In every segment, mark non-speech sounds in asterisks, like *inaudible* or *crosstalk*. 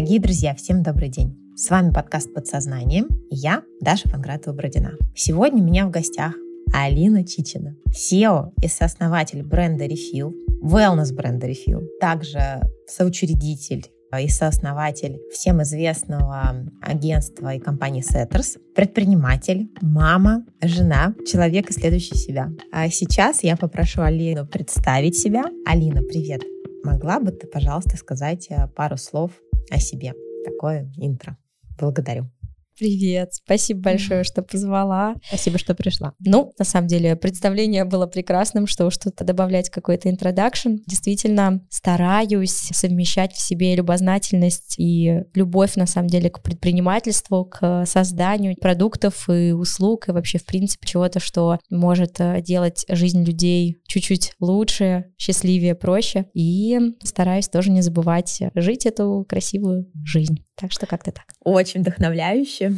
Дорогие друзья, всем добрый день. С вами подкаст «Подсознание» и я, Даша Панкратова-Бродина. Сегодня у меня в гостях Алина Чичина, SEO и сооснователь бренда Refill, wellness бренда Refill, также соучредитель и сооснователь всем известного агентства и компании Setters, предприниматель, мама, жена, человек, исследующий себя. А сейчас я попрошу Алину представить себя. Алина, привет! Могла бы ты, пожалуйста, сказать э, пару слов о себе. Такое интро. Благодарю. Привет, спасибо большое, что позвала. Спасибо, что пришла. Ну, на самом деле, представление было прекрасным, что что-то добавлять, какой-то интродакшн. Действительно, стараюсь совмещать в себе любознательность и любовь, на самом деле, к предпринимательству, к созданию продуктов и услуг, и вообще, в принципе, чего-то, что может э, делать жизнь людей чуть-чуть лучше, счастливее, проще. И стараюсь тоже не забывать жить эту красивую жизнь. Так что как-то так. Очень вдохновляюще.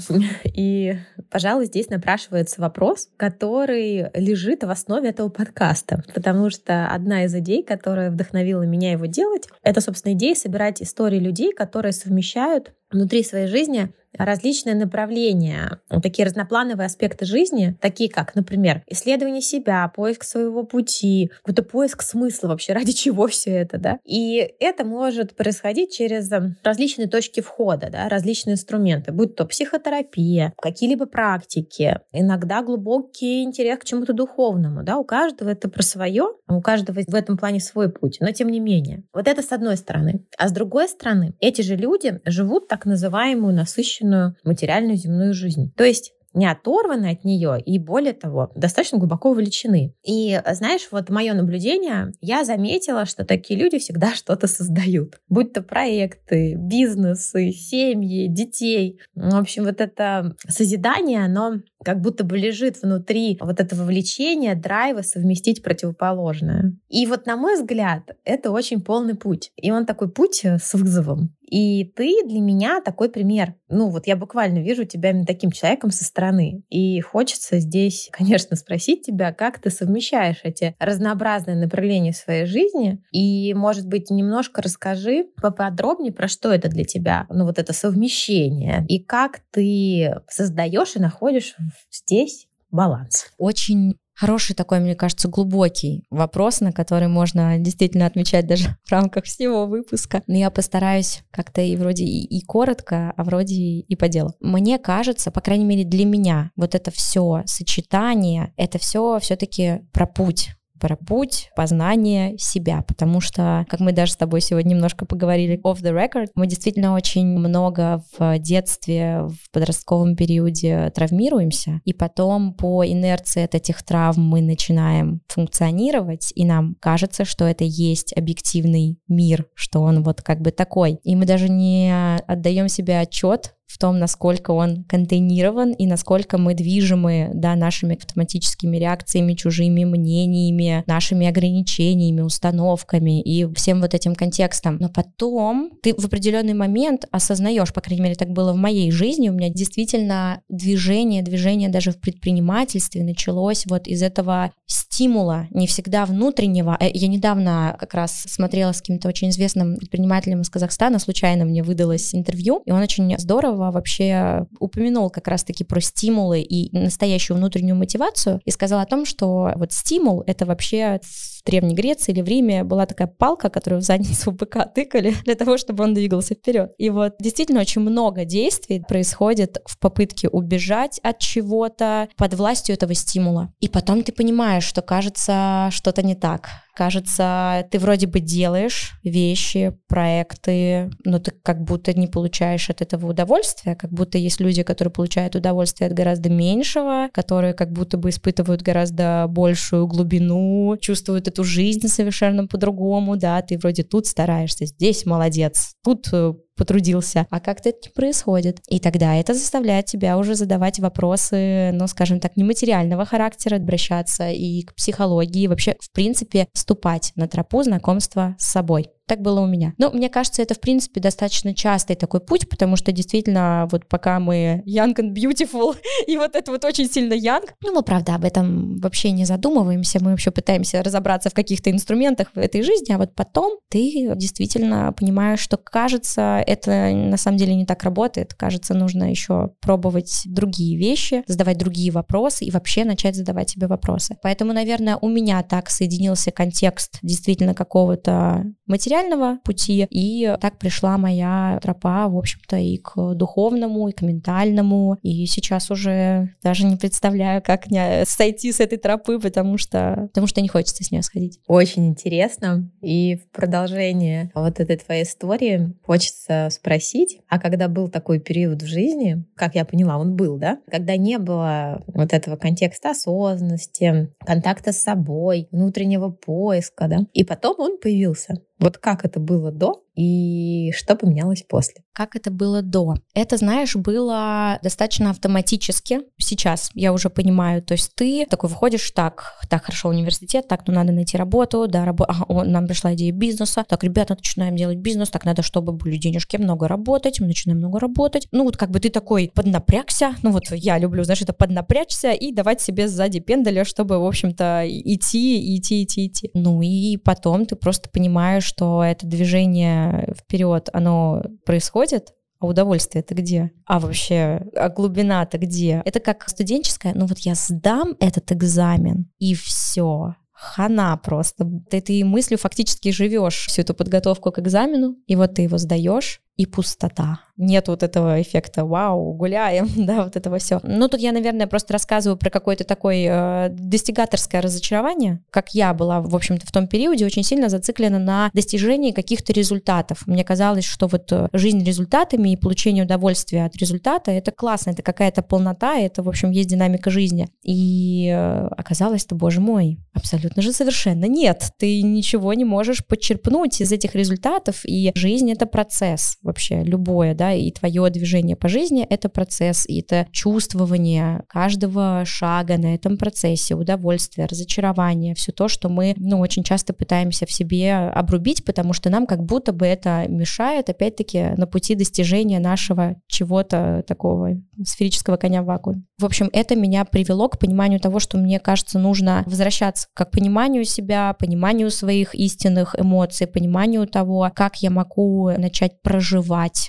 И, пожалуй, здесь напрашивается вопрос, который лежит в основе этого подкаста. Потому что одна из идей, которая вдохновила меня его делать, это, собственно, идея собирать истории людей, которые совмещают внутри своей жизни различные направления, такие разноплановые аспекты жизни, такие как, например, исследование себя, поиск своего пути, какой-то поиск смысла вообще, *laughs* ради чего все это, да. И это может происходить через эм, различные точки входа, да, различные инструменты, будь то психотерапия, какие-либо практики, иногда глубокий интерес к чему-то духовному, да, у каждого это про свое, у каждого в этом плане свой путь, но тем не менее. Вот это с одной стороны. А с другой стороны, эти же люди живут так называемую насыщенную насыщенную материальную земную жизнь. То есть не оторваны от нее и, более того, достаточно глубоко увлечены. И, знаешь, вот мое наблюдение, я заметила, что такие люди всегда *laughs* что-то создают. Будь то проекты, бизнесы, семьи, детей. В общем, вот это созидание, оно как будто бы лежит внутри вот этого влечения, драйва совместить противоположное. И вот, на мой взгляд, это очень полный путь. И он такой путь с вызовом. И ты для меня такой пример. Ну вот я буквально вижу тебя именно таким человеком со стороны. И хочется здесь, конечно, спросить тебя, как ты совмещаешь эти разнообразные направления своей жизни. И, может быть, немножко расскажи поподробнее, про что это для тебя, ну вот это совмещение. И как ты создаешь и находишь здесь баланс. Очень Хороший такой, мне кажется, глубокий вопрос, на который можно действительно отвечать даже *laughs* в рамках всего выпуска. Но я постараюсь как-то и вроде и, и коротко, а вроде и по делу. Мне кажется, по крайней мере для меня, вот это все сочетание, это все все-таки про путь, про путь познания себя, потому что, как мы даже с тобой сегодня немножко поговорили off the record, мы действительно очень много в детстве, в подростковом периоде травмируемся, и потом по инерции от этих травм мы начинаем функционировать, и нам кажется, что это есть объективный мир, что он вот как бы такой. И мы даже не отдаем себе отчет в том, насколько он контейнирован и насколько мы движимы да, нашими автоматическими реакциями, чужими мнениями, нашими ограничениями, установками и всем вот этим контекстом. Но потом ты в определенный момент осознаешь, по крайней мере, так было в моей жизни, у меня действительно движение, движение даже в предпринимательстве началось вот из этого стимула, не всегда внутреннего. Э, я недавно как раз смотрела с каким-то очень известным предпринимателем из Казахстана, случайно мне выдалось интервью, и он очень здорово Павлова вообще упомянул как раз-таки про стимулы и настоящую внутреннюю мотивацию и сказал о том, что вот стимул — это вообще в Древней Греции или в Риме была такая палка, которую в задницу быка тыкали *laughs* для того, чтобы он двигался вперед. И вот действительно очень много действий происходит в попытке убежать от чего-то под властью этого стимула. И потом ты понимаешь, что кажется что-то не так Кажется, ты вроде бы делаешь вещи, проекты, но ты как будто не получаешь от этого удовольствия, как будто есть люди, которые получают удовольствие от гораздо меньшего, которые как будто бы испытывают гораздо большую глубину, чувствуют эту жизнь совершенно по-другому, да, ты вроде тут стараешься, здесь молодец, тут э, потрудился, а как-то это не происходит. И тогда это заставляет тебя уже задавать вопросы, ну, скажем так, нематериального характера, обращаться и к психологии, вообще, в принципе, вступать на тропу знакомства с собой. Так было у меня. Но мне кажется, это, в принципе, достаточно частый такой путь, потому что действительно, вот пока мы young and beautiful, *laughs* и вот это вот очень сильно young, ну, мы, правда, об этом вообще не задумываемся, мы вообще пытаемся разобраться в каких-то инструментах в этой жизни, а вот потом ты действительно понимаешь, что, кажется, это на самом деле не так работает, кажется, нужно еще пробовать другие вещи, задавать другие вопросы и вообще начать задавать себе вопросы. Поэтому, наверное, у меня так соединился контекст действительно какого-то материального пути, и так пришла моя тропа, в общем-то, и к духовному, и к ментальному, и сейчас уже даже не представляю, как мне сойти с этой тропы, потому что, потому что не хочется с нее сходить. Очень интересно, и в продолжение вот этой твоей истории хочется спросить, а когда был такой период в жизни, как я поняла, он был, да, когда не было вот этого контекста осознанности, контакта с собой, внутреннего поиска, да, и потом он появился. Вот как это было до и что поменялось после? Как это было до? Это, знаешь, было достаточно автоматически. Сейчас я уже понимаю, то есть ты такой выходишь, так, так, хорошо, университет, так, ну надо найти работу, да, рабо... ага, о, нам пришла идея бизнеса, так, ребята, начинаем делать бизнес, так, надо, чтобы были денежки, много работать, мы начинаем много работать. Ну вот как бы ты такой поднапрягся, ну вот я люблю, знаешь, это поднапрячься и давать себе сзади пендаля, чтобы, в общем-то, идти, идти, идти, идти. Ну и потом ты просто понимаешь, что это движение вперед, оно происходит, а удовольствие это где? А вообще, а глубина-то где? Это как студенческая, ну вот я сдам этот экзамен, и все хана просто. Ты этой мыслью фактически живешь всю эту подготовку к экзамену, и вот ты его сдаешь, и пустота нет вот этого эффекта «Вау, гуляем», *laughs* да, вот этого все. Ну, тут я, наверное, просто рассказываю про какое-то такое э, достигаторское разочарование, как я была, в общем-то, в том периоде очень сильно зациклена на достижении каких-то результатов. Мне казалось, что вот э, жизнь результатами и получение удовольствия от результата — это классно, это какая-то полнота, это, в общем, есть динамика жизни. И э, оказалось-то, боже мой, абсолютно же совершенно нет. Ты ничего не можешь подчерпнуть из этих результатов, и жизнь — это процесс вообще, любое, да, и твое движение по жизни — это процесс, и это чувствование каждого шага на этом процессе, удовольствие, разочарование, все то, что мы, ну, очень часто пытаемся в себе обрубить, потому что нам как будто бы это мешает, опять-таки, на пути достижения нашего чего-то такого сферического коня в вакууме. В общем, это меня привело к пониманию того, что мне кажется, нужно возвращаться к пониманию себя, пониманию своих истинных эмоций, пониманию того, как я могу начать проживать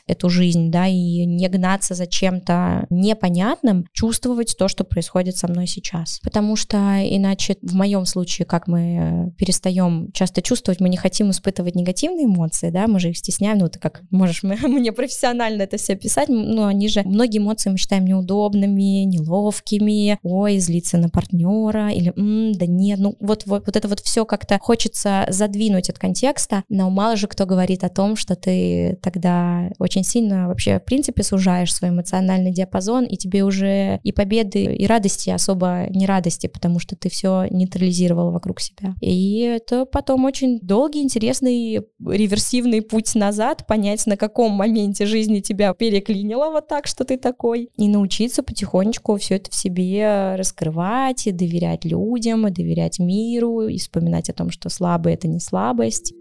эту жизнь, да, и не гнаться за чем-то непонятным, чувствовать то, что происходит со мной сейчас. Потому что иначе в моем случае, как мы э, перестаем часто чувствовать, мы не хотим испытывать негативные эмоции, да, мы же их стесняем, ну ты как можешь *laughs* мне профессионально это все писать, но они же, многие эмоции мы считаем неудобными, неловкими, ой, злиться на партнера, или М, да нет, ну вот, вот, вот это вот все как-то хочется задвинуть от контекста, но мало же кто говорит о том, что ты тогда очень сильно вообще, в принципе, сужаешь свой эмоциональный диапазон, и тебе уже и победы, и радости особо не радости, потому что ты все нейтрализировал вокруг себя. И это потом очень долгий, интересный, реверсивный путь назад, понять, на каком моменте жизни тебя переклинило вот так, что ты такой, и научиться потихонечку все это в себе раскрывать, и доверять людям, и доверять миру, и вспоминать о том, что слабый — это не слабость.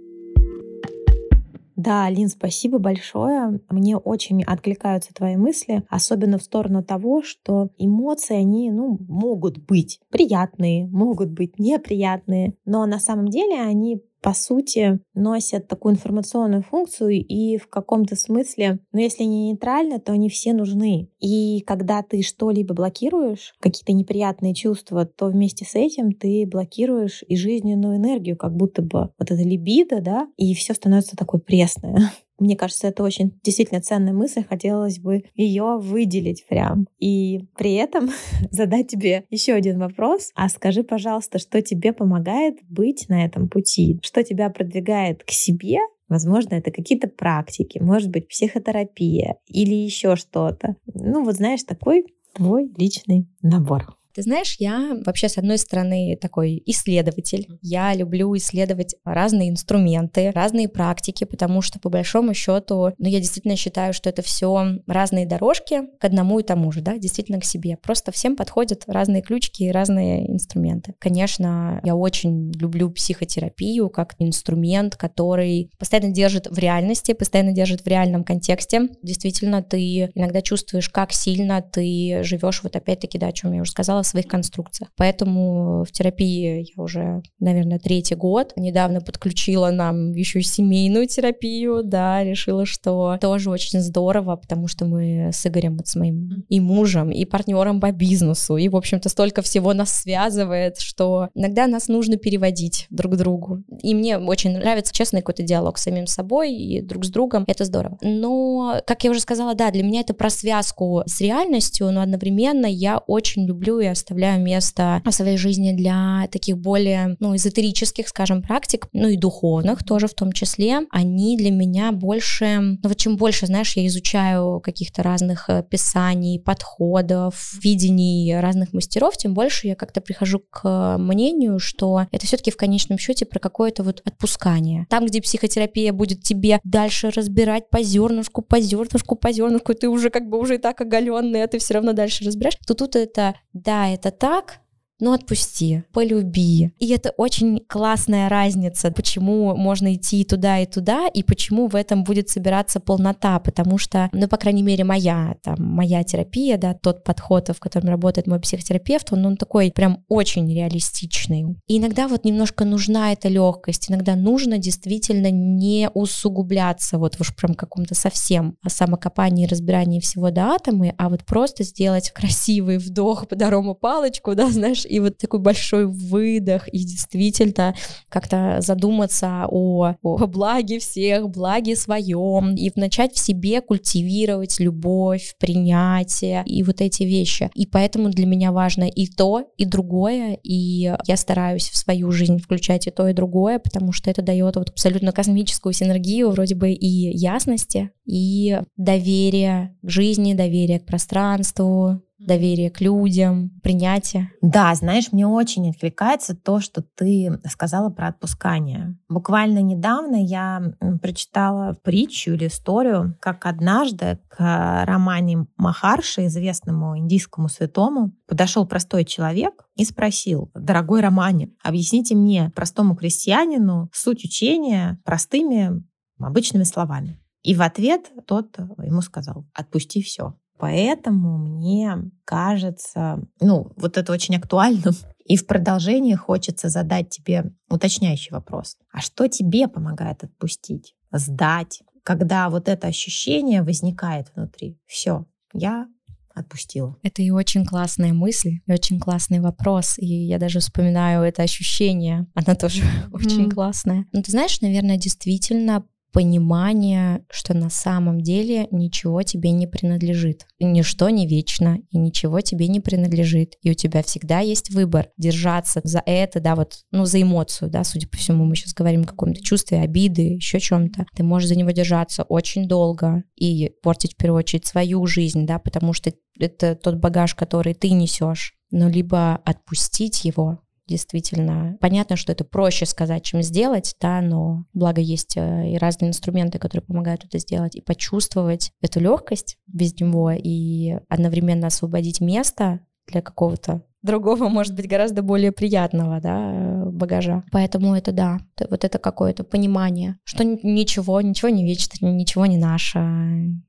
Да, Лин, спасибо большое. Мне очень откликаются твои мысли, особенно в сторону того, что эмоции, они ну, могут быть приятные, могут быть неприятные, но на самом деле они по сути, носят такую информационную функцию и в каком-то смысле, но если не нейтрально, то они все нужны. И когда ты что-либо блокируешь, какие-то неприятные чувства, то вместе с этим ты блокируешь и жизненную энергию, как будто бы вот эта либидо, да, и все становится такое пресное. *laughs* Мне кажется, это очень действительно ценная мысль. Хотелось бы ее выделить прям. И при этом *laughs* задать тебе еще один вопрос. А скажи, пожалуйста, что тебе помогает быть на этом пути? Что тебя продвигает к себе Возможно, это какие-то практики, может быть, психотерапия или еще что-то. Ну, вот знаешь, такой твой личный набор. Ты знаешь, я вообще, с одной стороны, такой исследователь. Я люблю исследовать разные инструменты, разные практики, потому что, по большому счету, ну, я действительно считаю, что это все разные дорожки к одному и тому же, да, действительно к себе. Просто всем подходят разные ключики и разные инструменты. Конечно, я очень люблю психотерапию как инструмент, который постоянно держит в реальности, постоянно держит в реальном контексте. Действительно, ты иногда чувствуешь, как сильно ты живешь, вот опять-таки, да, о чем я уже сказала, в своих конструкциях. Поэтому в терапии я уже, наверное, третий год. Недавно подключила нам еще семейную терапию, да, решила, что тоже очень здорово, потому что мы с Игорем, вот с моим и мужем, и партнером по бизнесу, и, в общем-то, столько всего нас связывает, что иногда нас нужно переводить друг другу. И мне очень нравится честный какой-то диалог с самим собой и друг с другом. Это здорово. Но, как я уже сказала, да, для меня это про связку с реальностью, но одновременно я очень люблю и оставляю место в своей жизни для таких более, ну, эзотерических, скажем, практик, ну и духовных тоже в том числе. Они для меня больше, ну вот чем больше, знаешь, я изучаю каких-то разных э, писаний, подходов, видений разных мастеров, тем больше я как-то прихожу к мнению, что это все-таки в конечном счете про какое-то вот отпускание. Там, где психотерапия будет тебе дальше разбирать по зернышку, по зернышку, по зернышку, ты уже как бы уже и так оголенный, а ты все равно дальше разбираешь, то тут это, да, это так, ну отпусти, полюби. И это очень классная разница, почему можно идти и туда, и туда, и почему в этом будет собираться полнота, потому что, ну, по крайней мере, моя, там, моя терапия, да, тот подход, в котором работает мой психотерапевт, он, он такой прям очень реалистичный. И иногда вот немножко нужна эта легкость, иногда нужно действительно не усугубляться вот уж прям каком-то совсем самокопании, разбирании всего до атомы, а вот просто сделать *laughs* красивый вдох по дорому палочку, да, знаешь, и вот такой большой выдох, и действительно как-то задуматься о, о благе всех, благе своем, и начать в себе культивировать любовь, принятие и вот эти вещи. И поэтому для меня важно и то, и другое, и я стараюсь в свою жизнь включать и то, и другое, потому что это дает вот абсолютно космическую синергию вроде бы и ясности, и доверие к жизни, доверие к пространству, доверие к людям, принятие. Да, знаешь, мне очень откликается то, что ты сказала про отпускание. Буквально недавно я прочитала притчу или историю, как однажды к романе Махарши, известному индийскому святому, подошел простой человек и спросил, дорогой Романе, объясните мне, простому крестьянину, суть учения простыми обычными словами. И в ответ тот ему сказал, отпусти все. Поэтому мне кажется, ну, вот это очень актуально. *laughs* И в продолжении хочется задать тебе уточняющий вопрос. А что тебе помогает отпустить, сдать, когда вот это ощущение возникает внутри? Все, я отпустила. Это и очень классные мысли, и очень классный вопрос. И я даже вспоминаю это ощущение. Оно тоже mm-hmm. *laughs* очень классное. Но ты знаешь, наверное, действительно понимание, что на самом деле ничего тебе не принадлежит. Ничто не вечно, и ничего тебе не принадлежит. И у тебя всегда есть выбор держаться за это, да, вот, ну, за эмоцию, да, судя по всему, мы сейчас говорим о каком-то чувстве обиды, еще чем-то. Ты можешь за него держаться очень долго и портить, в первую очередь, свою жизнь, да, потому что это тот багаж, который ты несешь но либо отпустить его, действительно. Понятно, что это проще сказать, чем сделать, да, но благо есть э, и разные инструменты, которые помогают это сделать, и почувствовать эту легкость без него, и одновременно освободить место для какого-то другого, может быть, гораздо более приятного, да, багажа. Поэтому это да, вот это какое-то понимание, что ничего, ничего не вечно, ничего не наше.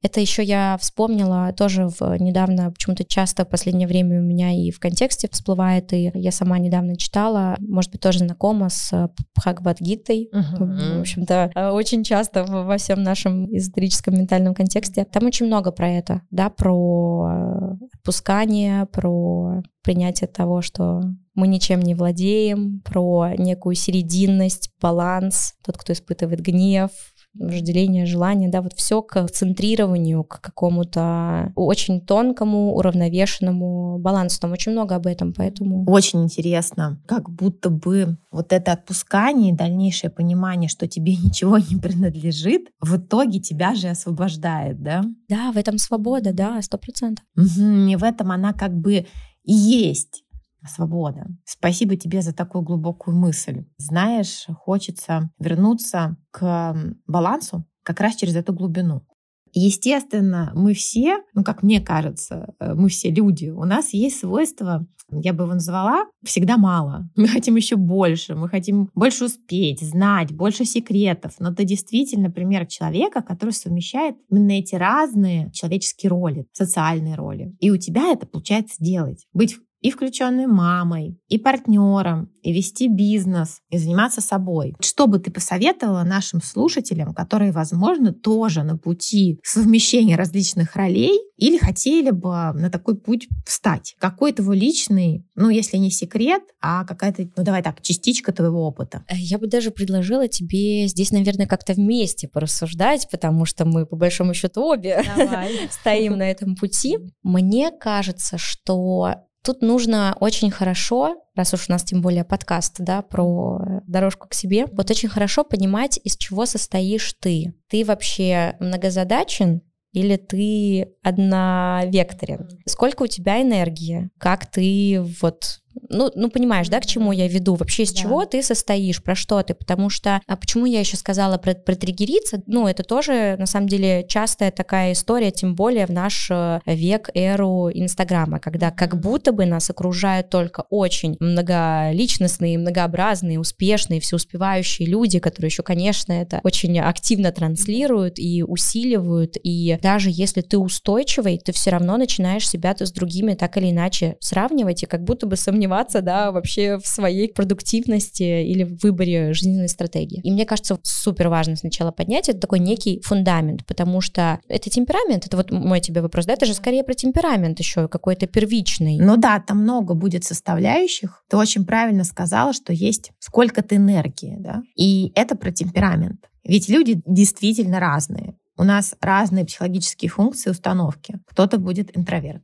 Это еще я вспомнила тоже в, недавно, почему-то часто в последнее время у меня и в контексте всплывает, и я сама недавно читала, может быть, тоже знакома с Бхагавадгитой, uh-huh. в общем-то, очень часто во всем нашем эзотерическом ментальном контексте. Там очень много про это, да, про отпускание, про принятие того, что мы ничем не владеем, про некую серединность, баланс, тот, кто испытывает гнев, вожделение, желание, да, вот все к центрированию, к какому-то очень тонкому, уравновешенному балансу. Там очень много об этом, поэтому... Очень интересно, как будто бы вот это отпускание и дальнейшее понимание, что тебе *laughs* ничего не принадлежит, в итоге тебя же освобождает, да? Да, в этом свобода, да, сто процентов. Угу, и в этом она как бы есть. свобода. Спасибо тебе за такую глубокую мысль. Знаешь, хочется вернуться к балансу как раз через эту глубину. Естественно, мы все, ну, как мне кажется, э, мы все люди, у нас есть свойство, я бы его назвала, всегда мало. *laughs* Мы хотим еще больше, мы хотим больше успеть, знать, больше секретов. Но это действительно пример человека, который совмещает именно эти разные человеческие роли, социальные роли. И у тебя это получается делать. Быть и включенной мамой, и партнером, и вести бизнес, и заниматься собой. Что бы ты посоветовала нашим слушателям, которые, возможно, тоже на пути совмещения различных ролей или хотели бы на такой путь встать? Какой твой личный, ну, если не секрет, а какая-то, ну, давай так, частичка твоего опыта? Э, я бы даже предложила тебе здесь, наверное, как-то вместе порассуждать, потому что мы, по большому счету, обе *laughs* стоим на этом пути. Мне кажется, что Тут нужно очень хорошо, раз уж у нас тем более подкаст, да, про дорожку к себе, вот очень хорошо понимать, из чего состоишь ты. Ты вообще многозадачен или ты одновекторен? Сколько у тебя энергии? Как ты вот ну, ну, понимаешь, да, к чему я веду? Вообще, из да. чего ты состоишь, про что ты? Потому что, а почему я еще сказала про, про триггериться? Ну, это тоже, на самом деле, частая такая история, тем более в наш э, век, эру Инстаграма, когда как будто бы нас окружают только очень многоличностные, многообразные, успешные, всеуспевающие люди, которые еще, конечно, это очень активно транслируют и усиливают. И даже если ты устойчивый, ты все равно начинаешь себя с другими так или иначе сравнивать и как будто бы сомневаться сомневаться, да, вообще в своей продуктивности или в выборе жизненной стратегии. И мне кажется, супер важно сначала поднять это такой некий фундамент, потому что это темперамент, это вот мой тебе вопрос, да, это же скорее про темперамент еще какой-то первичный. Ну да, там много будет составляющих. Ты очень правильно сказала, что есть сколько-то энергии, да, и это про темперамент. Ведь люди действительно разные. У нас разные психологические функции, установки. Кто-то будет интроверт,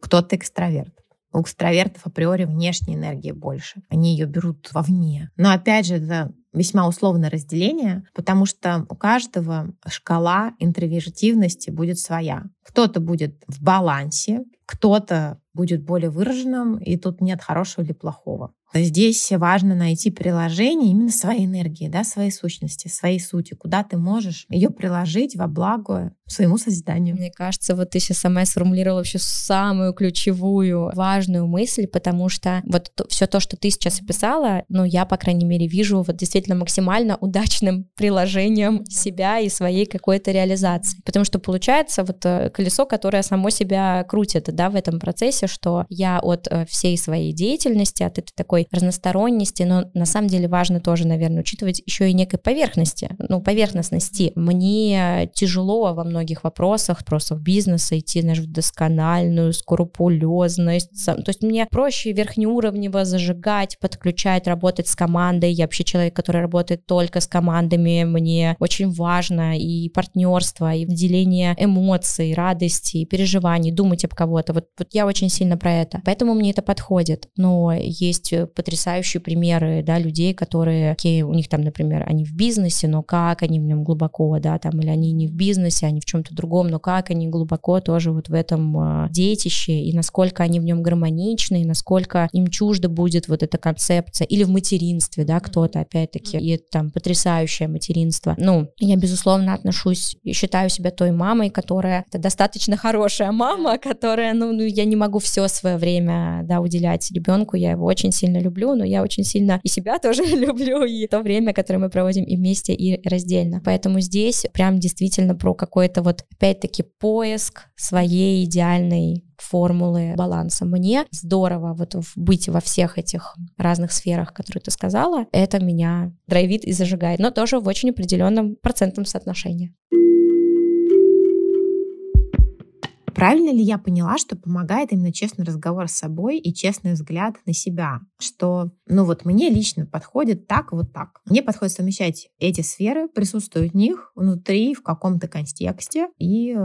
кто-то экстраверт. У экстравертов априори внешней энергии больше. Они ее берут вовне. Но опять же, это весьма условное разделение, потому что у каждого шкала интровертивности будет своя. Кто-то будет в балансе, кто-то будет более выраженным, и тут нет хорошего или плохого. Здесь важно найти приложение именно своей энергии, да, своей сущности, своей сути, куда ты можешь ее приложить во благо своему созиданию. Мне кажется, вот ты сейчас сама сформулировала вообще самую ключевую, важную мысль, потому что вот то, все то, что ты сейчас описала, ну, я, по крайней мере, вижу вот действительно максимально удачным приложением себя и своей какой-то реализации. Потому что получается вот э, колесо, которое само себя крутит, да, в этом процессе, что я от э, всей своей деятельности, от этой такой разносторонности, но на самом деле важно тоже, наверное, учитывать еще и некой поверхности, ну, поверхностности. Мне тяжело во многих вопросах просто в бизнесе идти, знаешь, в доскональную скрупулезность. То есть мне проще верхнеуровнево зажигать, подключать, работать с командой. Я вообще человек, который работает только с командами. Мне очень важно и партнерство, и деление эмоций, радости, переживаний, думать об кого-то. Вот, вот я очень сильно про это. Поэтому мне это подходит. Но есть потрясающие примеры, да, людей, которые, окей, у них там, например, они в бизнесе, но как они в нем глубоко, да, там, или они не в бизнесе, они в чем-то другом, но как они глубоко тоже вот в этом э, детище, и насколько они в нем гармоничны, и насколько им чуждо будет вот эта концепция, или в материнстве, да, кто-то, опять-таки, и это там потрясающее материнство. Ну, я, безусловно, отношусь, считаю себя той мамой, которая, это достаточно хорошая мама, которая, ну, ну я не могу все свое время, да, уделять ребенку, я его очень сильно люблю, но я очень сильно и себя *laughs* тоже люблю, и то время, которое мы проводим и вместе, и раздельно. Поэтому здесь прям действительно про какой-то вот, опять-таки, поиск своей идеальной формулы баланса. Мне здорово вот быть во всех этих разных сферах, которые ты сказала. Это меня драйвит и зажигает, но тоже в очень определенном процентном соотношении. Правильно ли я поняла, что помогает именно честный разговор с собой и честный взгляд на себя? Что, ну вот мне лично подходит так, вот так. Мне подходит совмещать эти сферы, присутствовать в них внутри, в каком-то контексте и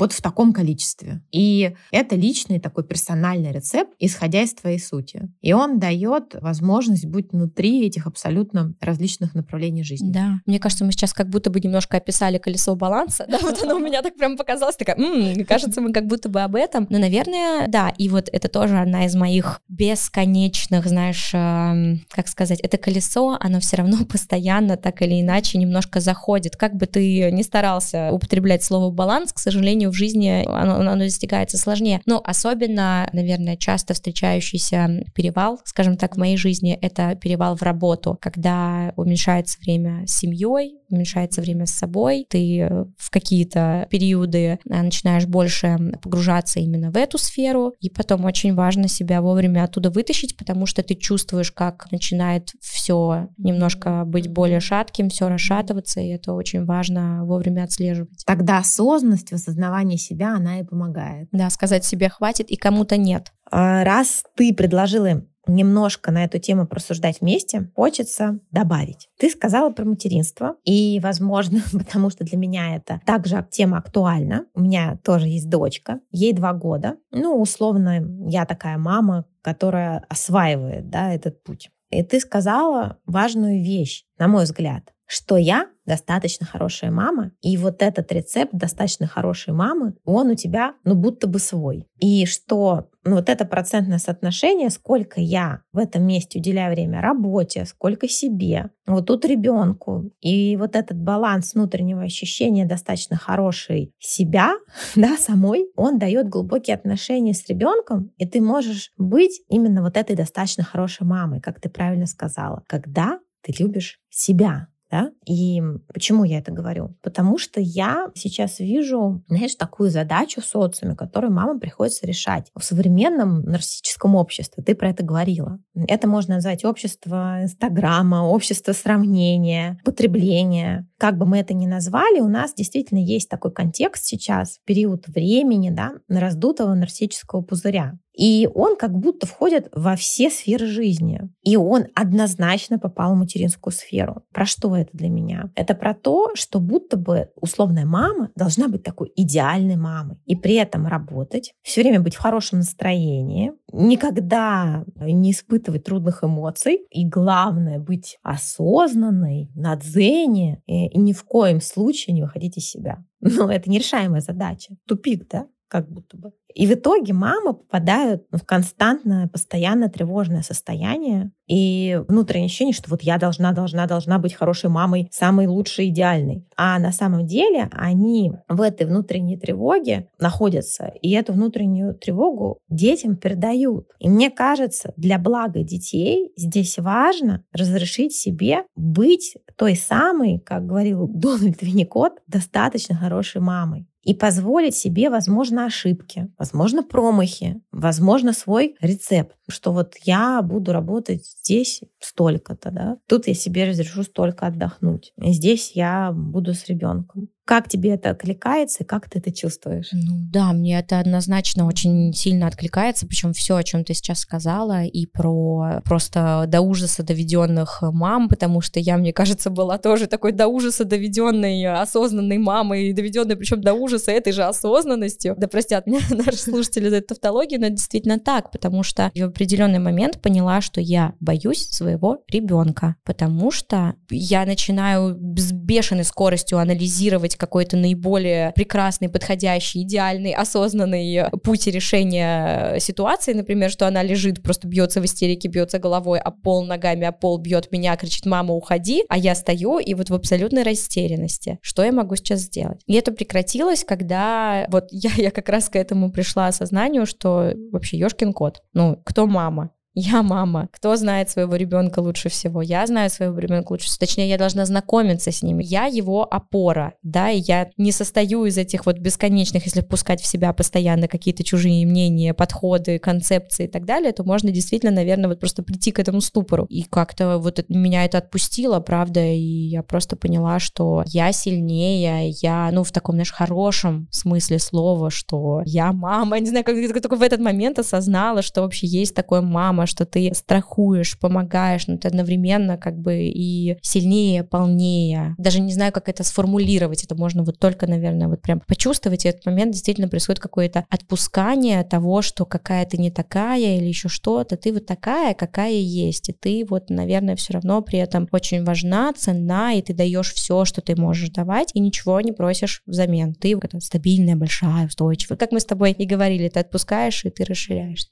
вот в таком количестве. И это личный такой персональный рецепт, исходя из твоей сути. И он дает возможность быть внутри этих абсолютно различных направлений жизни. Да, мне кажется, мы сейчас как будто бы немножко описали колесо баланса, *laughs* да, вот оно у меня так прям показалось, такая, м-м, кажется, мы как будто бы об этом. Но, наверное, да, и вот это тоже одна из моих бесконечных, знаешь, э, как сказать, это колесо, оно все равно *laughs* постоянно так или иначе немножко заходит. Как бы ты ни старался употреблять слово баланс, к сожалению, в жизни оно, оно достигается сложнее. Но особенно, наверное, часто встречающийся перевал, скажем так, в моей жизни, это перевал в работу, когда уменьшается время с семьей, уменьшается время с собой, ты в какие-то периоды э, начинаешь больше погружаться именно в эту сферу, и потом очень важно себя вовремя оттуда вытащить, потому что ты чувствуешь, как начинает все немножко быть более шатким, все расшатываться, и это очень важно вовремя отслеживать. Тогда осознанность, осознавание себя, она и помогает. Да, сказать себе хватит и кому-то нет. А раз ты предложила немножко на эту тему просуждать вместе, хочется добавить. Ты сказала про материнство, и, возможно, *laughs* потому что для меня это также тема актуальна. У меня тоже есть дочка, ей два года. Ну, условно, я такая мама, которая осваивает да, этот путь. И ты сказала важную вещь, на мой взгляд, что я достаточно хорошая мама, и вот этот рецепт достаточно хорошей мамы, он у тебя, ну, будто бы свой. И что ну, вот это процентное соотношение, сколько я в этом месте уделяю время работе, сколько себе, вот тут ребенку, и вот этот баланс внутреннего ощущения достаточно хороший себя, *laughs* да, самой, он дает глубокие отношения с ребенком, и ты можешь быть именно вот этой достаточно хорошей мамой, как ты правильно сказала, когда ты любишь себя, да? И почему я это говорю? Потому что я сейчас вижу, знаешь, такую задачу в социуме, которую мамам приходится решать. В современном нарциссическом обществе, ты про это говорила. Это можно назвать общество Инстаграма, общество сравнения, потребления. Как бы мы это ни назвали, у нас действительно есть такой контекст сейчас, период времени, да, раздутого нарциссического пузыря. И он как будто входит во все сферы жизни. И он однозначно попал в материнскую сферу. Про что это для меня? Это про то, что будто бы условная мама должна быть такой идеальной мамой. И при этом работать, все время быть в хорошем настроении, никогда не испытывать трудных эмоций. И главное, быть осознанной, на дзене и, и ни в коем случае не выходить из себя. *laughs* Но это нерешаемая задача. Тупик, да? Как будто бы. И в итоге мамы попадают в константное, постоянно тревожное состояние и внутреннее ощущение, что вот я должна, должна, должна быть хорошей мамой, самой лучшей, идеальной. А на самом деле они в этой внутренней тревоге находятся, и эту внутреннюю тревогу детям передают. И мне кажется, для блага детей здесь важно разрешить себе быть той самой, как говорил *laughs* Дональд Винникот, достаточно хорошей мамой и позволить себе, возможно, ошибки, возможно, промахи, возможно, свой рецепт, что вот я буду работать здесь столько-то, да, тут я себе разрешу столько отдохнуть, здесь я буду с ребенком. Как тебе это откликается и как ты это чувствуешь? Ну да, мне это однозначно очень сильно откликается, причем все, о чем ты сейчас сказала, и про просто до ужаса доведенных мам, потому что я, мне кажется, была тоже такой до ужаса доведенной, осознанной мамой, доведенной причем до ужаса этой же осознанностью. Да простят меня *laughs* наши слушатели за эту тавтологию, но это действительно так, потому что определенный момент поняла, что я боюсь своего ребенка, потому что я начинаю с бешеной скоростью анализировать какой-то наиболее прекрасный, подходящий, идеальный, осознанный путь решения ситуации, например, что она лежит, просто бьется в истерике, бьется головой, а пол ногами, а пол бьет меня, кричит, мама, уходи, а я стою и вот в абсолютной растерянности. Что я могу сейчас сделать? И это прекратилось, когда вот я, я как раз к этому пришла осознанию, что вообще ешкин кот. Ну, кто мама? Я мама. Кто знает своего ребенка лучше всего? Я знаю своего ребенка лучше всего. Точнее, я должна знакомиться с ним. Я его опора, да, и я не состою из этих вот бесконечных, если впускать в себя постоянно какие-то чужие мнения, подходы, концепции и так далее, то можно действительно, наверное, вот просто прийти к этому ступору. И как-то вот меня это отпустило, правда, и я просто поняла, что я сильнее, я, ну, в таком, знаешь, хорошем смысле слова, что я мама, *laughs* не знаю, как только в этот момент осознала, что вообще есть такое мама, мама, что ты страхуешь, помогаешь, но ты одновременно как бы и сильнее, полнее. Даже не знаю, как это сформулировать. Это можно вот только, наверное, вот прям почувствовать. И этот момент действительно происходит какое-то отпускание того, что какая ты не такая или еще что-то. Ты вот такая, какая есть. И ты вот, наверное, все равно при этом очень важна, ценна, и ты даешь все, что ты можешь давать, и ничего не просишь взамен. Ты вот стабильная, большая, устойчивая. Как мы с тобой и говорили, ты отпускаешь, и ты расширяешь.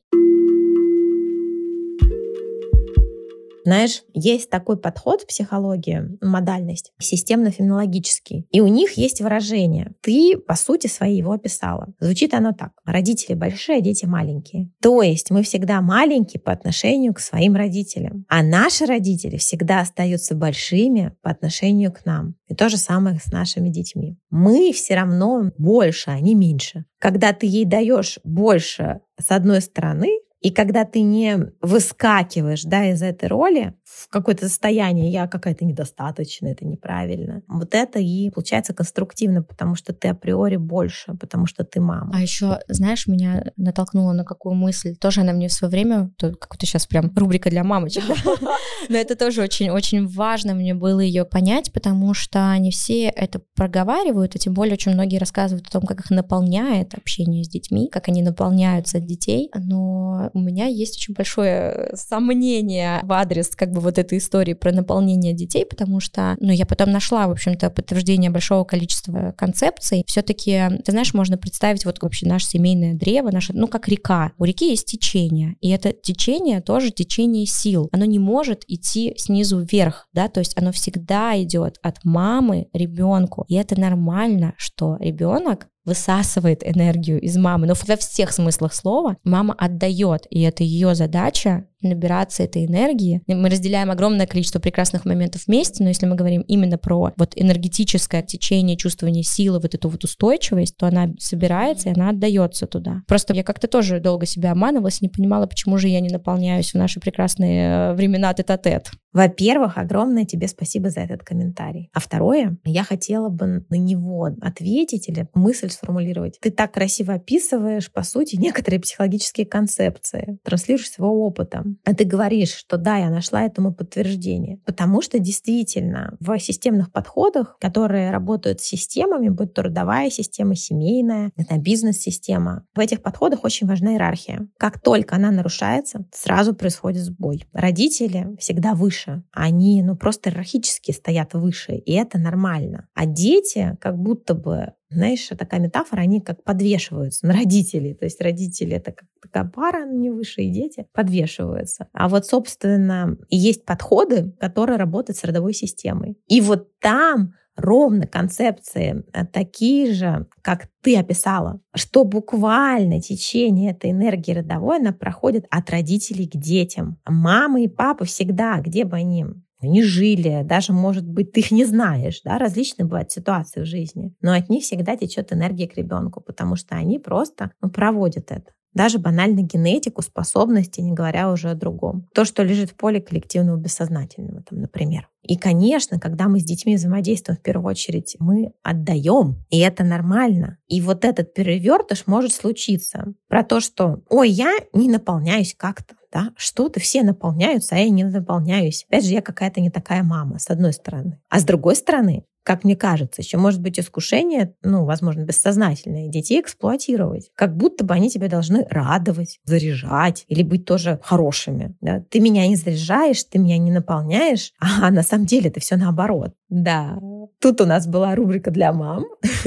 Знаешь, есть такой подход в психологии, модальность, системно-фенологический. И у них есть выражение. Ты, по сути, своей его описала. Звучит оно так. Родители большие, а дети маленькие. То есть мы всегда маленькие по отношению к своим родителям. А наши родители всегда остаются большими по отношению к нам. И то же самое с нашими детьми. Мы все равно больше, а не меньше. Когда ты ей даешь больше с одной стороны, и когда ты не выскакиваешь да, из этой роли в какое-то состояние, я какая-то недостаточная, это неправильно, вот это и получается конструктивно, потому что ты априори больше, потому что ты мама. А еще, знаешь, меня натолкнуло на какую мысль, тоже она мне в свое время, как-то сейчас прям рубрика для мамочек, *laughs* но это тоже очень-очень важно мне было ее понять, потому что не все это проговаривают, и тем более очень многие рассказывают о том, как их наполняет общение с детьми, как они наполняются от детей, но у меня есть очень большое сомнение в адрес как бы вот этой истории про наполнение детей, потому что, ну, я потом нашла, в общем-то, подтверждение большого количества концепций. Все-таки, ты знаешь, можно представить вот вообще наше семейное древо, наше, ну, как река. У реки есть течение, и это течение тоже течение сил. Оно не может идти снизу вверх, да, то есть оно всегда идет от мамы ребенку, и это нормально, что ребенок высасывает энергию из мамы, но во всех смыслах слова мама отдает, и это ее задача набираться этой энергии. Мы разделяем огромное количество прекрасных моментов вместе, но если мы говорим именно про вот энергетическое течение, чувствование силы, вот эту вот устойчивость, то она собирается и она отдается туда. Просто я как-то тоже долго себя обманывалась, не понимала, почему же я не наполняюсь в наши прекрасные э, времена тет-а-тет. Во-первых, огромное тебе спасибо за этот комментарий. А второе, я хотела бы на него ответить или мысль сформулировать. Ты так красиво описываешь, по сути, некоторые психологические концепции, транслируешь своего опыта. А ты говоришь, что да, я нашла этому подтверждение. Потому что действительно в системных подходах, которые работают с системами, будь то родовая система, семейная, это бизнес-система, в этих подходах очень важна иерархия. Как только она нарушается, сразу происходит сбой. Родители всегда выше. Они ну, просто иерархически стоят выше, и это нормально. А дети как будто бы знаешь, такая метафора, они как подвешиваются на родителей. То есть родители — это как такая пара, не выше, и дети подвешиваются. А вот, собственно, есть подходы, которые работают с родовой системой. И вот там ровно концепции э, такие же, как ты описала, что буквально течение этой энергии родовой, она проходит от родителей к детям. Мама и папа всегда, где бы они они жили, даже, может быть, ты их не знаешь, да, различные бывают ситуации в жизни, но от них всегда течет энергия к ребенку, потому что они просто ну, проводят это. Даже банально генетику, способности, не говоря уже о другом. То, что лежит в поле коллективного бессознательного, там, например. И, конечно, когда мы с детьми взаимодействуем, в первую очередь, мы отдаем, и это нормально. И вот этот перевертыш может случиться про то, что, ой, я не наполняюсь как-то, да, что-то все наполняются, а я не наполняюсь. Опять же, я какая-то не такая мама, с одной стороны. А с другой стороны, как мне кажется, еще может быть искушение, ну, возможно, бессознательное, детей эксплуатировать. Как будто бы они тебя должны радовать, заряжать или быть тоже хорошими. Да? Ты меня не заряжаешь, ты меня не наполняешь, *laughs* а на самом деле это все наоборот. Да, тут у нас была рубрика для мам,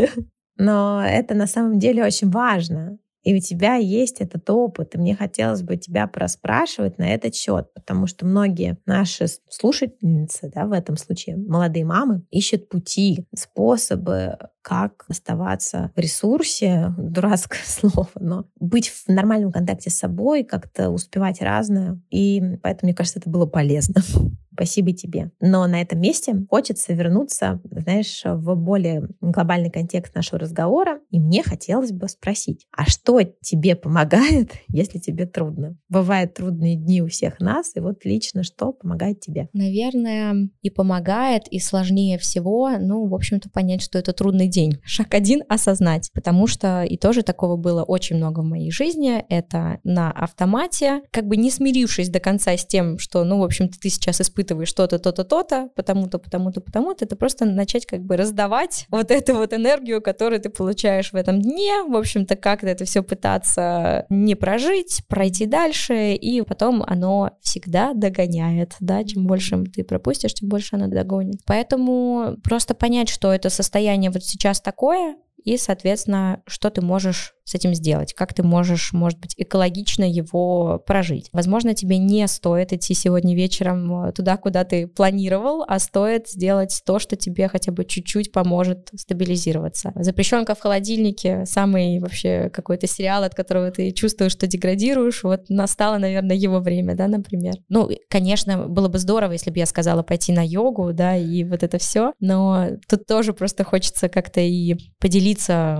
*laughs* но это на самом деле очень важно. И у тебя есть этот опыт, и мне хотелось бы тебя проспрашивать на этот счет, потому что многие наши слушательницы, да, в этом случае молодые мамы, ищут пути, способы, как оставаться в ресурсе, *laughs* дурацкое *laughs* слово, но быть в нормальном контакте с собой, как-то успевать разное. И поэтому, мне кажется, это было полезно. *laughs* спасибо тебе. Но на этом месте хочется вернуться, знаешь, в более глобальный контекст нашего разговора. И мне хотелось бы спросить, а что тебе помогает, если тебе трудно? Бывают трудные дни у всех нас, и вот лично что помогает тебе? Наверное, и помогает, и сложнее всего, ну, в общем-то, понять, что это трудный день. Шаг один — осознать, потому что и тоже такого было очень много в моей жизни. Это на автомате, как бы не смирившись до конца с тем, что, ну, в общем-то, ты сейчас испытываешь что-то, то-то, то-то, потому-то, потому-то, потому-то, это просто начать как бы раздавать вот эту вот энергию, которую ты получаешь в этом дне, в общем-то, как-то это все пытаться не прожить, пройти дальше, и потом оно всегда догоняет, да, чем больше ты пропустишь, тем больше оно догонит. Поэтому просто понять, что это состояние вот сейчас такое, и, соответственно, что ты можешь с этим сделать, как ты можешь, может быть, экологично его прожить. Возможно, тебе не стоит идти сегодня вечером э, туда, куда ты планировал, а стоит сделать то, что тебе хотя бы чуть-чуть поможет стабилизироваться. Запрещенка в холодильнике, самый вообще какой-то сериал, от которого ты чувствуешь, что деградируешь, вот настало, наверное, его время, да, например. Ну, конечно, было бы здорово, если бы я сказала пойти на йогу, да, и вот это все, но тут тоже просто хочется как-то и поделиться,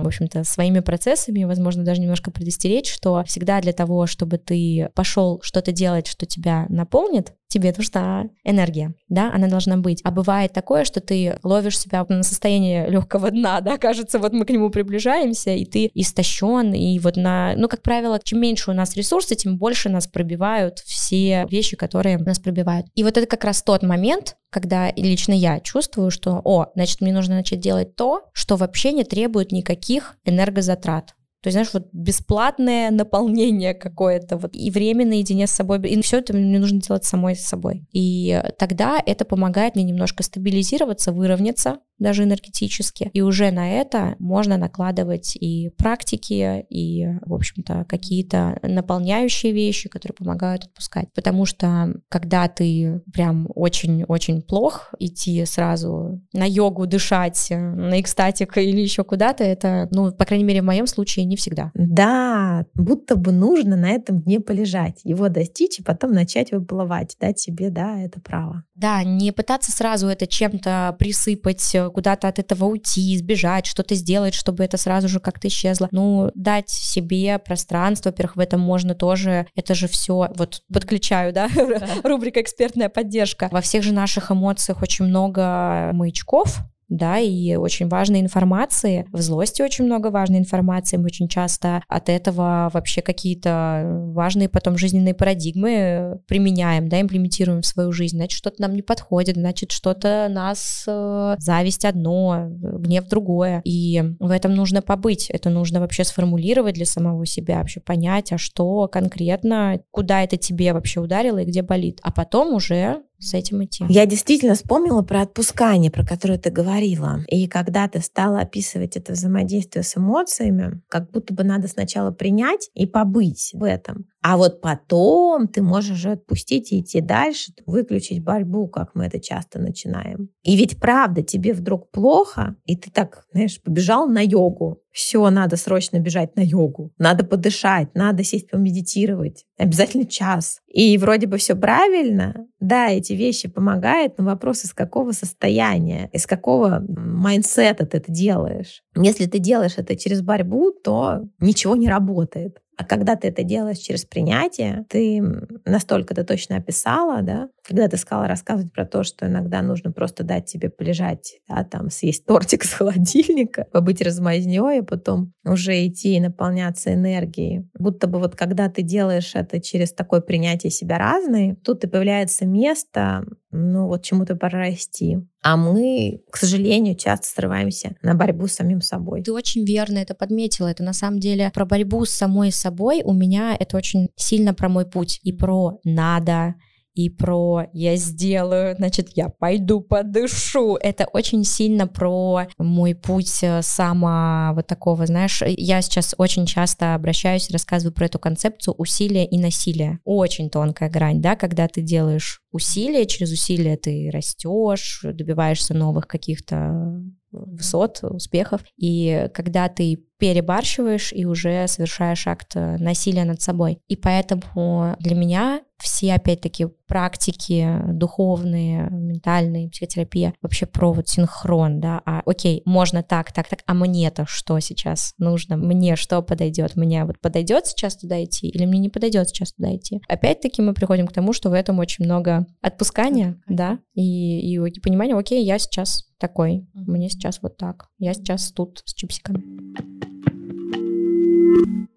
в общем-то, своими процессами, возможно, даже немножко предостеречь, что всегда для того, чтобы ты пошел что-то делать, что тебя наполнит, тебе нужна энергия, да, она должна быть. А бывает такое, что ты ловишь себя на состояние легкого дна, *laughs* да, кажется, вот мы к нему приближаемся, и ты истощен, и вот на, ну, как правило, чем меньше у нас ресурсов, тем больше нас пробивают все вещи, которые нас пробивают. И вот это как раз тот момент, когда лично я чувствую, что, о, значит, мне нужно начать делать то, что вообще не требует никаких энергозатрат. То есть, знаешь, вот бесплатное наполнение какое-то, вот и время наедине с собой, и все это мне нужно делать самой с собой. И тогда это помогает мне немножко стабилизироваться, выровняться, даже энергетически. И уже на это можно накладывать и практики, и, в общем-то, какие-то наполняющие вещи, которые помогают отпускать. Потому что когда ты прям очень-очень плох, идти сразу на йогу, дышать, на экстатик или еще куда-то, это, ну, по крайней мере, в моем случае не всегда. Да, будто бы нужно на этом дне полежать, его достичь и потом начать выплывать, дать себе, да, это право. Да, не пытаться сразу это чем-то присыпать, куда-то от этого уйти, избежать, что-то сделать, чтобы это сразу же как-то исчезло. Ну, дать себе пространство, во-первых, в этом можно тоже, это же все, вот подключаю, да, да. *laughs* рубрика «Экспертная поддержка». Во всех же наших эмоциях очень много маячков, да, и очень важной информации. В злости очень много важной информации. Мы очень часто от этого вообще какие-то важные потом жизненные парадигмы применяем, да, имплементируем в свою жизнь. Значит, что-то нам не подходит, значит, что-то нас э, зависть одно, гнев другое. И в этом нужно побыть. Это нужно вообще сформулировать для самого себя, вообще понять, а что конкретно, куда это тебе вообще ударило и где болит. А потом уже с этим идти. Я действительно вспомнила про отпускание, про которое ты говорила. И когда ты стала описывать это взаимодействие с эмоциями, как будто бы надо сначала принять и побыть в этом. А вот потом ты можешь же отпустить и идти дальше, выключить борьбу, как мы это часто начинаем. И ведь правда, тебе вдруг плохо, и ты так, знаешь, побежал на йогу. Все, надо срочно бежать на йогу. Надо подышать, надо сесть помедитировать. Обязательно час. И вроде бы все правильно. Да, эти вещи помогают, но вопрос, из какого состояния, из какого майнсета ты это делаешь. Если ты делаешь это через борьбу, то ничего не работает. А когда ты это делаешь через принятие, ты настолько это точно описала, да, когда ты сказала рассказывать про то, что иногда нужно просто дать тебе полежать, да, там, съесть тортик *laughs* с холодильника, побыть размазнёй, а потом уже идти и наполняться энергией. Будто бы вот когда ты делаешь это через такое принятие себя разной, тут и появляется место, ну вот чему-то пора расти. А мы, к сожалению, часто срываемся на борьбу с самим собой. Ты очень верно это подметила. Это на самом деле про борьбу с самой собой. У меня это очень сильно про мой путь и про надо, и про я сделаю, значит, я пойду подышу. Это очень сильно про мой путь э, само вот такого, знаешь, я сейчас очень часто обращаюсь, рассказываю про эту концепцию усилия и насилия. Очень тонкая грань, да, когда ты делаешь усилия, через усилия ты растешь, добиваешься новых каких-то высот, успехов. И когда ты перебарщиваешь и уже совершаешь акт э, насилия над собой. И поэтому для меня все, опять-таки, практики духовные, ментальные, психотерапия, вообще про вот синхрон, да, а окей, можно так, так, так, а мне-то что сейчас нужно? Мне что подойдет? Мне вот подойдет сейчас туда идти или мне не подойдет сейчас туда идти? Опять-таки мы приходим к тому, что в этом очень много отпускания, да, и, и, и понимания, окей, я сейчас такой, мне сейчас вот так, я сейчас тут с чипсиками.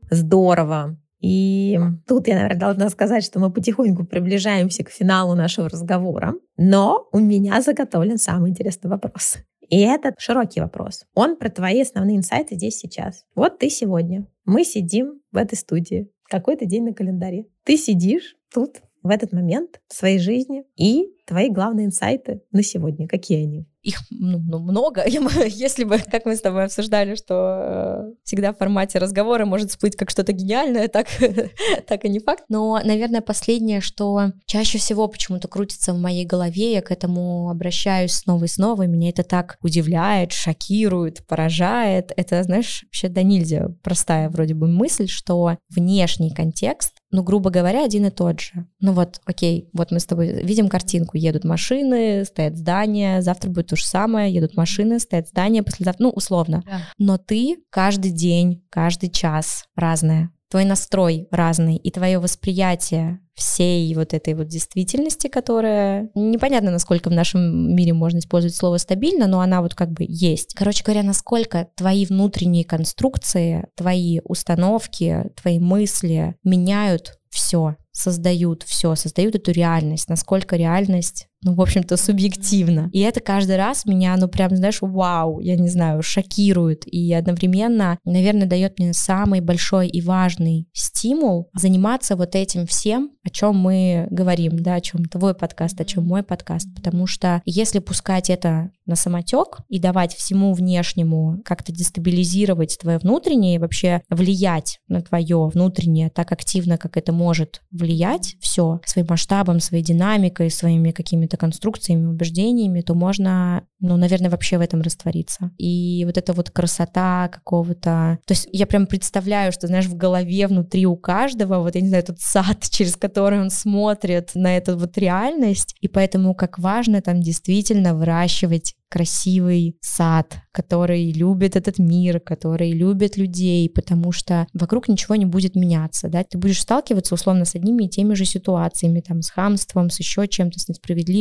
Здорово. И тут я, наверное, должна сказать, что мы потихоньку приближаемся к финалу нашего разговора. Но у меня заготовлен самый интересный вопрос. И этот широкий вопрос. Он про твои основные инсайты здесь сейчас. Вот ты сегодня. Мы сидим в этой студии. Какой-то день на календаре. Ты сидишь тут в этот момент в своей жизни и твои главные инсайты на сегодня. Какие они? их ну, ну, много. *laughs* Если бы, как мы с тобой обсуждали, что э, всегда в формате разговора может всплыть как что-то гениальное, так, *laughs* так и не факт. Но, наверное, последнее, что чаще всего почему-то крутится в моей голове, я к этому обращаюсь снова и снова, и меня это так удивляет, шокирует, поражает. Это, знаешь, вообще да нельзя простая вроде бы мысль, что внешний контекст ну, грубо говоря, один и тот же. Ну вот, окей, вот мы с тобой видим картинку, едут машины, стоят здания, завтра будет то же самое, едут машины, стоят здания, послезавтра, ну, условно. Да. Но ты каждый день, каждый час разное твой настрой разный и твое восприятие всей вот этой вот действительности, которая непонятно, насколько в нашем мире можно использовать слово стабильно, но она вот как бы есть. Короче говоря, насколько твои внутренние конструкции, твои установки, твои мысли меняют все, создают все, создают эту реальность, насколько реальность ну, в общем-то, субъективно. И это каждый раз меня, ну, прям, знаешь, вау, я не знаю, шокирует. И одновременно, наверное, дает мне самый большой и важный стимул заниматься вот этим всем, о чем мы говорим, да, о чем твой подкаст, о чем мой подкаст. Потому что если пускать это на самотек и давать всему внешнему как-то дестабилизировать твое внутреннее и вообще влиять на твое внутреннее так активно, как это может влиять, все, своим масштабом, своей динамикой, своими какими-то какими-то конструкциями, убеждениями, то можно, ну, наверное, вообще в этом раствориться. И вот эта вот красота какого-то... То есть я прям представляю, что, знаешь, в голове внутри у каждого, вот, я не знаю, этот сад, *laughs* через который он смотрит на эту вот реальность, и поэтому как важно там действительно выращивать красивый сад, который любит этот мир, который любит людей, потому что вокруг ничего не будет меняться, да, ты будешь сталкиваться условно с одними и теми же ситуациями, там, с хамством, с еще чем-то, с несправедливостью,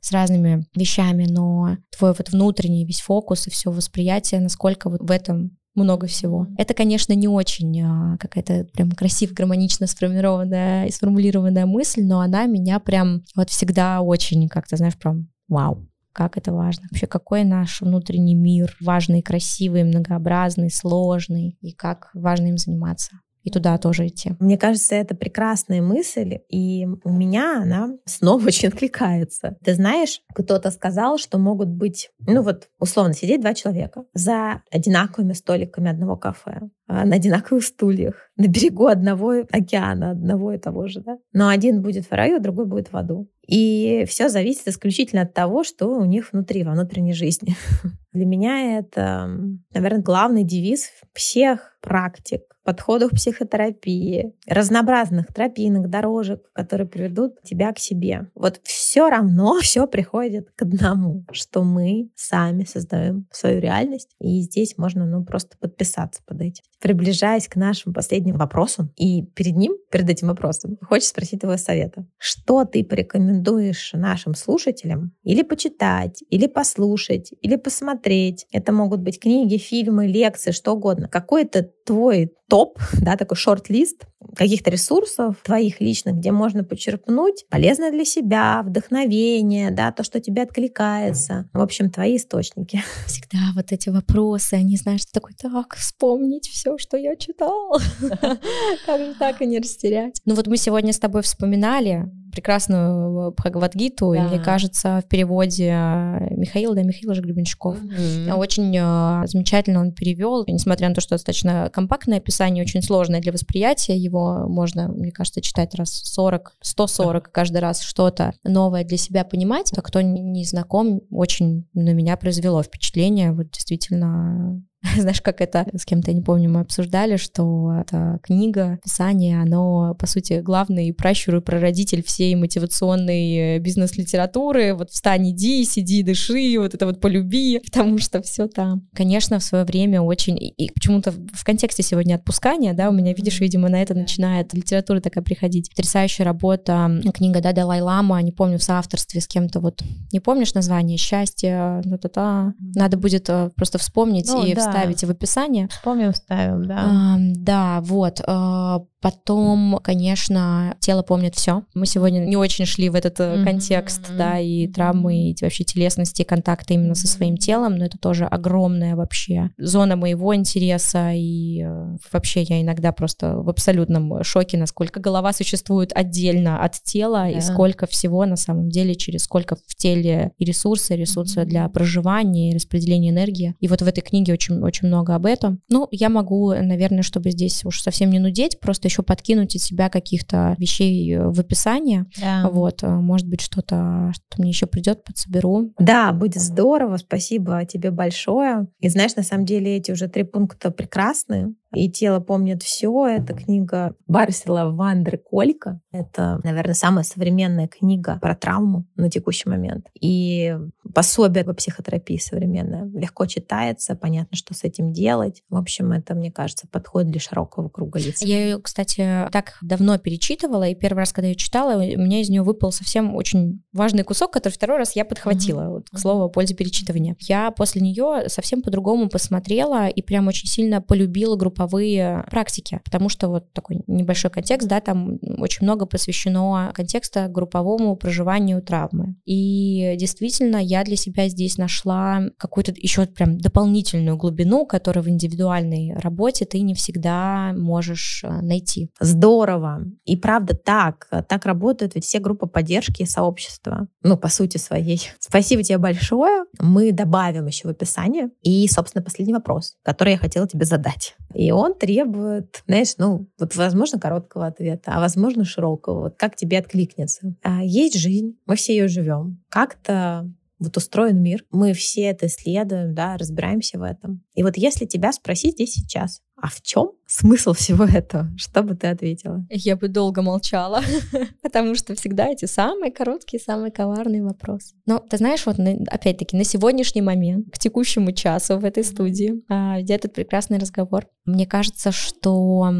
с разными вещами, но твой вот внутренний весь фокус и все восприятие, насколько вот в этом много всего. Это, конечно, не очень а, какая-то прям красиво, гармонично сформированная и сформулированная мысль, но она меня прям вот всегда очень как-то, знаешь, прям вау как это важно. Вообще, какой наш внутренний мир важный, красивый, многообразный, сложный, и как важно им заниматься и туда тоже идти. Мне кажется, это прекрасная мысль, и у меня она снова очень *laughs* откликается. Ты знаешь, кто-то сказал, что могут быть, ну вот, условно, сидеть два человека за одинаковыми столиками одного кафе, а, на одинаковых стульях, на берегу одного океана, одного и того же, да? Но один будет в раю, другой будет в аду. И все зависит исключительно от того, что у них внутри, во внутренней жизни. *laughs* Для меня это, наверное, главный девиз всех практик, подходов психотерапии, разнообразных тропинок, дорожек, которые приведут тебя к себе. Вот все равно *laughs* все приходит к одному, что мы сами создаем свою реальность. И здесь можно ну, просто подписаться под этим. Приближаясь к нашему последнему вопросу, и перед ним, перед этим вопросом, хочется спросить твоего совета. Что ты порекомендуешь нашим слушателям или почитать, или послушать, или посмотреть? Это могут быть книги, фильмы, лекции, что угодно. Какой-то твой топ, *laughs* да, такой шорт-лист каких-то ресурсов твоих личных, где можно почерпнуть полезное для себя, вдохновение, да, то, что тебе откликается. В общем, твои источники. *laughs* Всегда вот эти вопросы, они, знаешь, такой, так, вспомнить все, что я читал. *laughs* Как же так и не растерять? Ну вот мы сегодня с тобой вспоминали прекрасную Бхагавадгиту, да. и мне кажется, в переводе Михаил, да, Михаил же Гребенщиков, mm-hmm. очень замечательно он перевел, несмотря на то, что достаточно компактное описание, очень сложное для восприятия, его можно, мне кажется, читать раз 40, 140 каждый раз что-то новое для себя понимать. А кто не знаком, очень на меня произвело впечатление. Вот действительно *laughs* Знаешь, как это, с кем-то, я не помню, мы обсуждали, что эта книга, писание, оно, по сути, главный пращур и прародитель всей мотивационной э, бизнес-литературы. Вот встань, иди, сиди, дыши, вот это вот полюби, потому что все там. Конечно, в свое время очень... И почему-то в контексте сегодня отпускания, да, у меня, видишь, видимо, на это начинает литература такая приходить. Потрясающая работа, книга, да, Далай-Лама, не помню, в соавторстве с кем-то, вот, не помнишь название? «Счастье», ну-та-та. Надо будет э, просто вспомнить ну, и да, вставите в описание. Вспомним, вставим, да. А, да, вот. А, Потом, конечно, тело помнит все. Мы сегодня не очень шли в этот mm-hmm. контекст, да, и травмы, и вообще телесности, и контакта именно со своим телом, но это тоже огромная вообще зона моего интереса, и э, вообще я иногда просто в абсолютном шоке, насколько голова существует отдельно от тела, yeah. и сколько всего на самом деле, через сколько в теле и ресурсы, ресурсы mm-hmm. для проживания и распределения энергии. И вот в этой книге очень, очень много об этом. Ну, я могу, наверное, чтобы здесь уж совсем не нудеть, просто еще еще подкинуть от себя каких-то вещей э, в описании. Да. Вот, э, может быть, что-то, что мне еще придет, подсоберу. Да, будет здорово. Спасибо тебе большое. И знаешь, на самом деле эти уже три пункта прекрасные и тело помнит все. Это книга Барсила Вандры Колька. Это, наверное, самая современная книга про травму на текущий момент. И пособие по психотерапии современное. Легко читается, понятно, что с этим делать. В общем, это, мне кажется, подходит для широкого круга лиц. Я ее, кстати, так давно перечитывала, и первый раз, когда я читала, у меня из нее выпал совсем очень важный кусок, который второй раз я подхватила. Mm-hmm. Вот, к слову, о пользе перечитывания. Я после нее совсем по-другому посмотрела и прям очень сильно полюбила групповую групповые практики, потому что вот такой небольшой контекст, да, там очень много посвящено контекста групповому проживанию травмы. И действительно, я для себя здесь нашла какую-то еще прям дополнительную глубину, которую в индивидуальной работе ты не всегда можешь э, найти. Здорово. И правда так, так работают ведь все группы поддержки и сообщества. Ну, по сути своей. *laughs* Спасибо тебе большое. Мы добавим еще в описание. И, собственно, последний вопрос, который я хотела тебе задать. И он требует, знаешь, ну, вот, возможно, короткого ответа, а возможно, широкого. Вот как тебе откликнется. А есть жизнь, мы все ее живем. Как-то вот устроен мир. Мы все это исследуем, да, разбираемся в этом. И вот если тебя спросить здесь сейчас, а в чем смысл всего этого? Что бы ты ответила? Я бы долго молчала, *laughs* потому что всегда эти самые короткие, самые коварные вопросы. Но ты знаешь, вот опять-таки на сегодняшний момент, к текущему часу в этой студии, а, где этот прекрасный разговор, мне кажется, что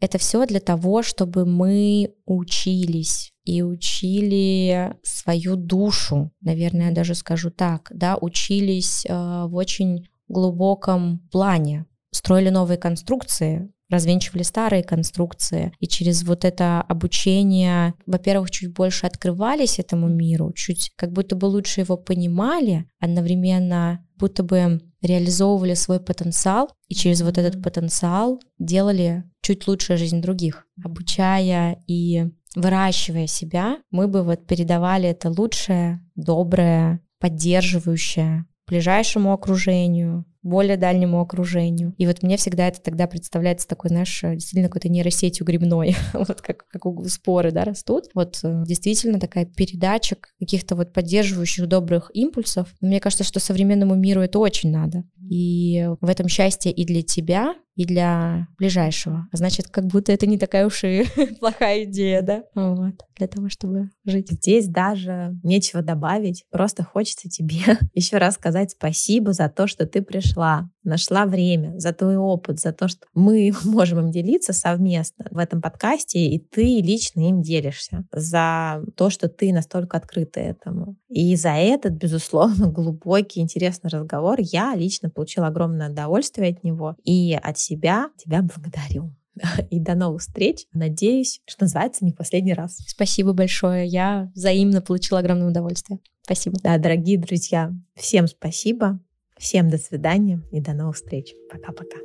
это все для того, чтобы мы учились и учили свою душу, наверное, я даже скажу так, да, учились э, в очень глубоком плане, строили новые конструкции, развенчивали старые конструкции, и через вот это обучение, во-первых, чуть больше открывались этому миру, чуть как будто бы лучше его понимали, одновременно будто бы реализовывали свой потенциал, и через вот этот потенциал делали чуть лучше жизнь других, обучая и выращивая себя, мы бы вот передавали это лучшее, доброе, поддерживающее ближайшему окружению, более дальнему окружению. И вот мне всегда это тогда представляется такой, знаешь, действительно какой-то нейросетью грибной, *laughs* вот как, как у споры, да, растут. Вот э, действительно такая передача каких-то вот поддерживающих добрых импульсов. Мне кажется, что современному миру это очень надо. И в этом счастье и для тебя, и для ближайшего. Значит, как будто это не такая уж и *laughs* плохая идея, да? Вот, для того, чтобы жить. Здесь даже нечего добавить. Просто хочется тебе *laughs* еще раз сказать спасибо за то, что ты пришла, нашла время, за твой опыт, за то, что мы *laughs* можем им делиться совместно в этом подкасте, и ты лично им делишься, за то, что ты настолько открыта этому. И за этот, безусловно, *laughs* глубокий, интересный разговор я лично получила огромное удовольствие от него и от себя тебя благодарю. *laughs* И до новых встреч. Надеюсь, что называется, не в последний раз. Спасибо большое. Я взаимно получила огромное удовольствие. Спасибо. Да, дорогие друзья, всем спасибо. Всем до свидания и до новых встреч. Пока-пока.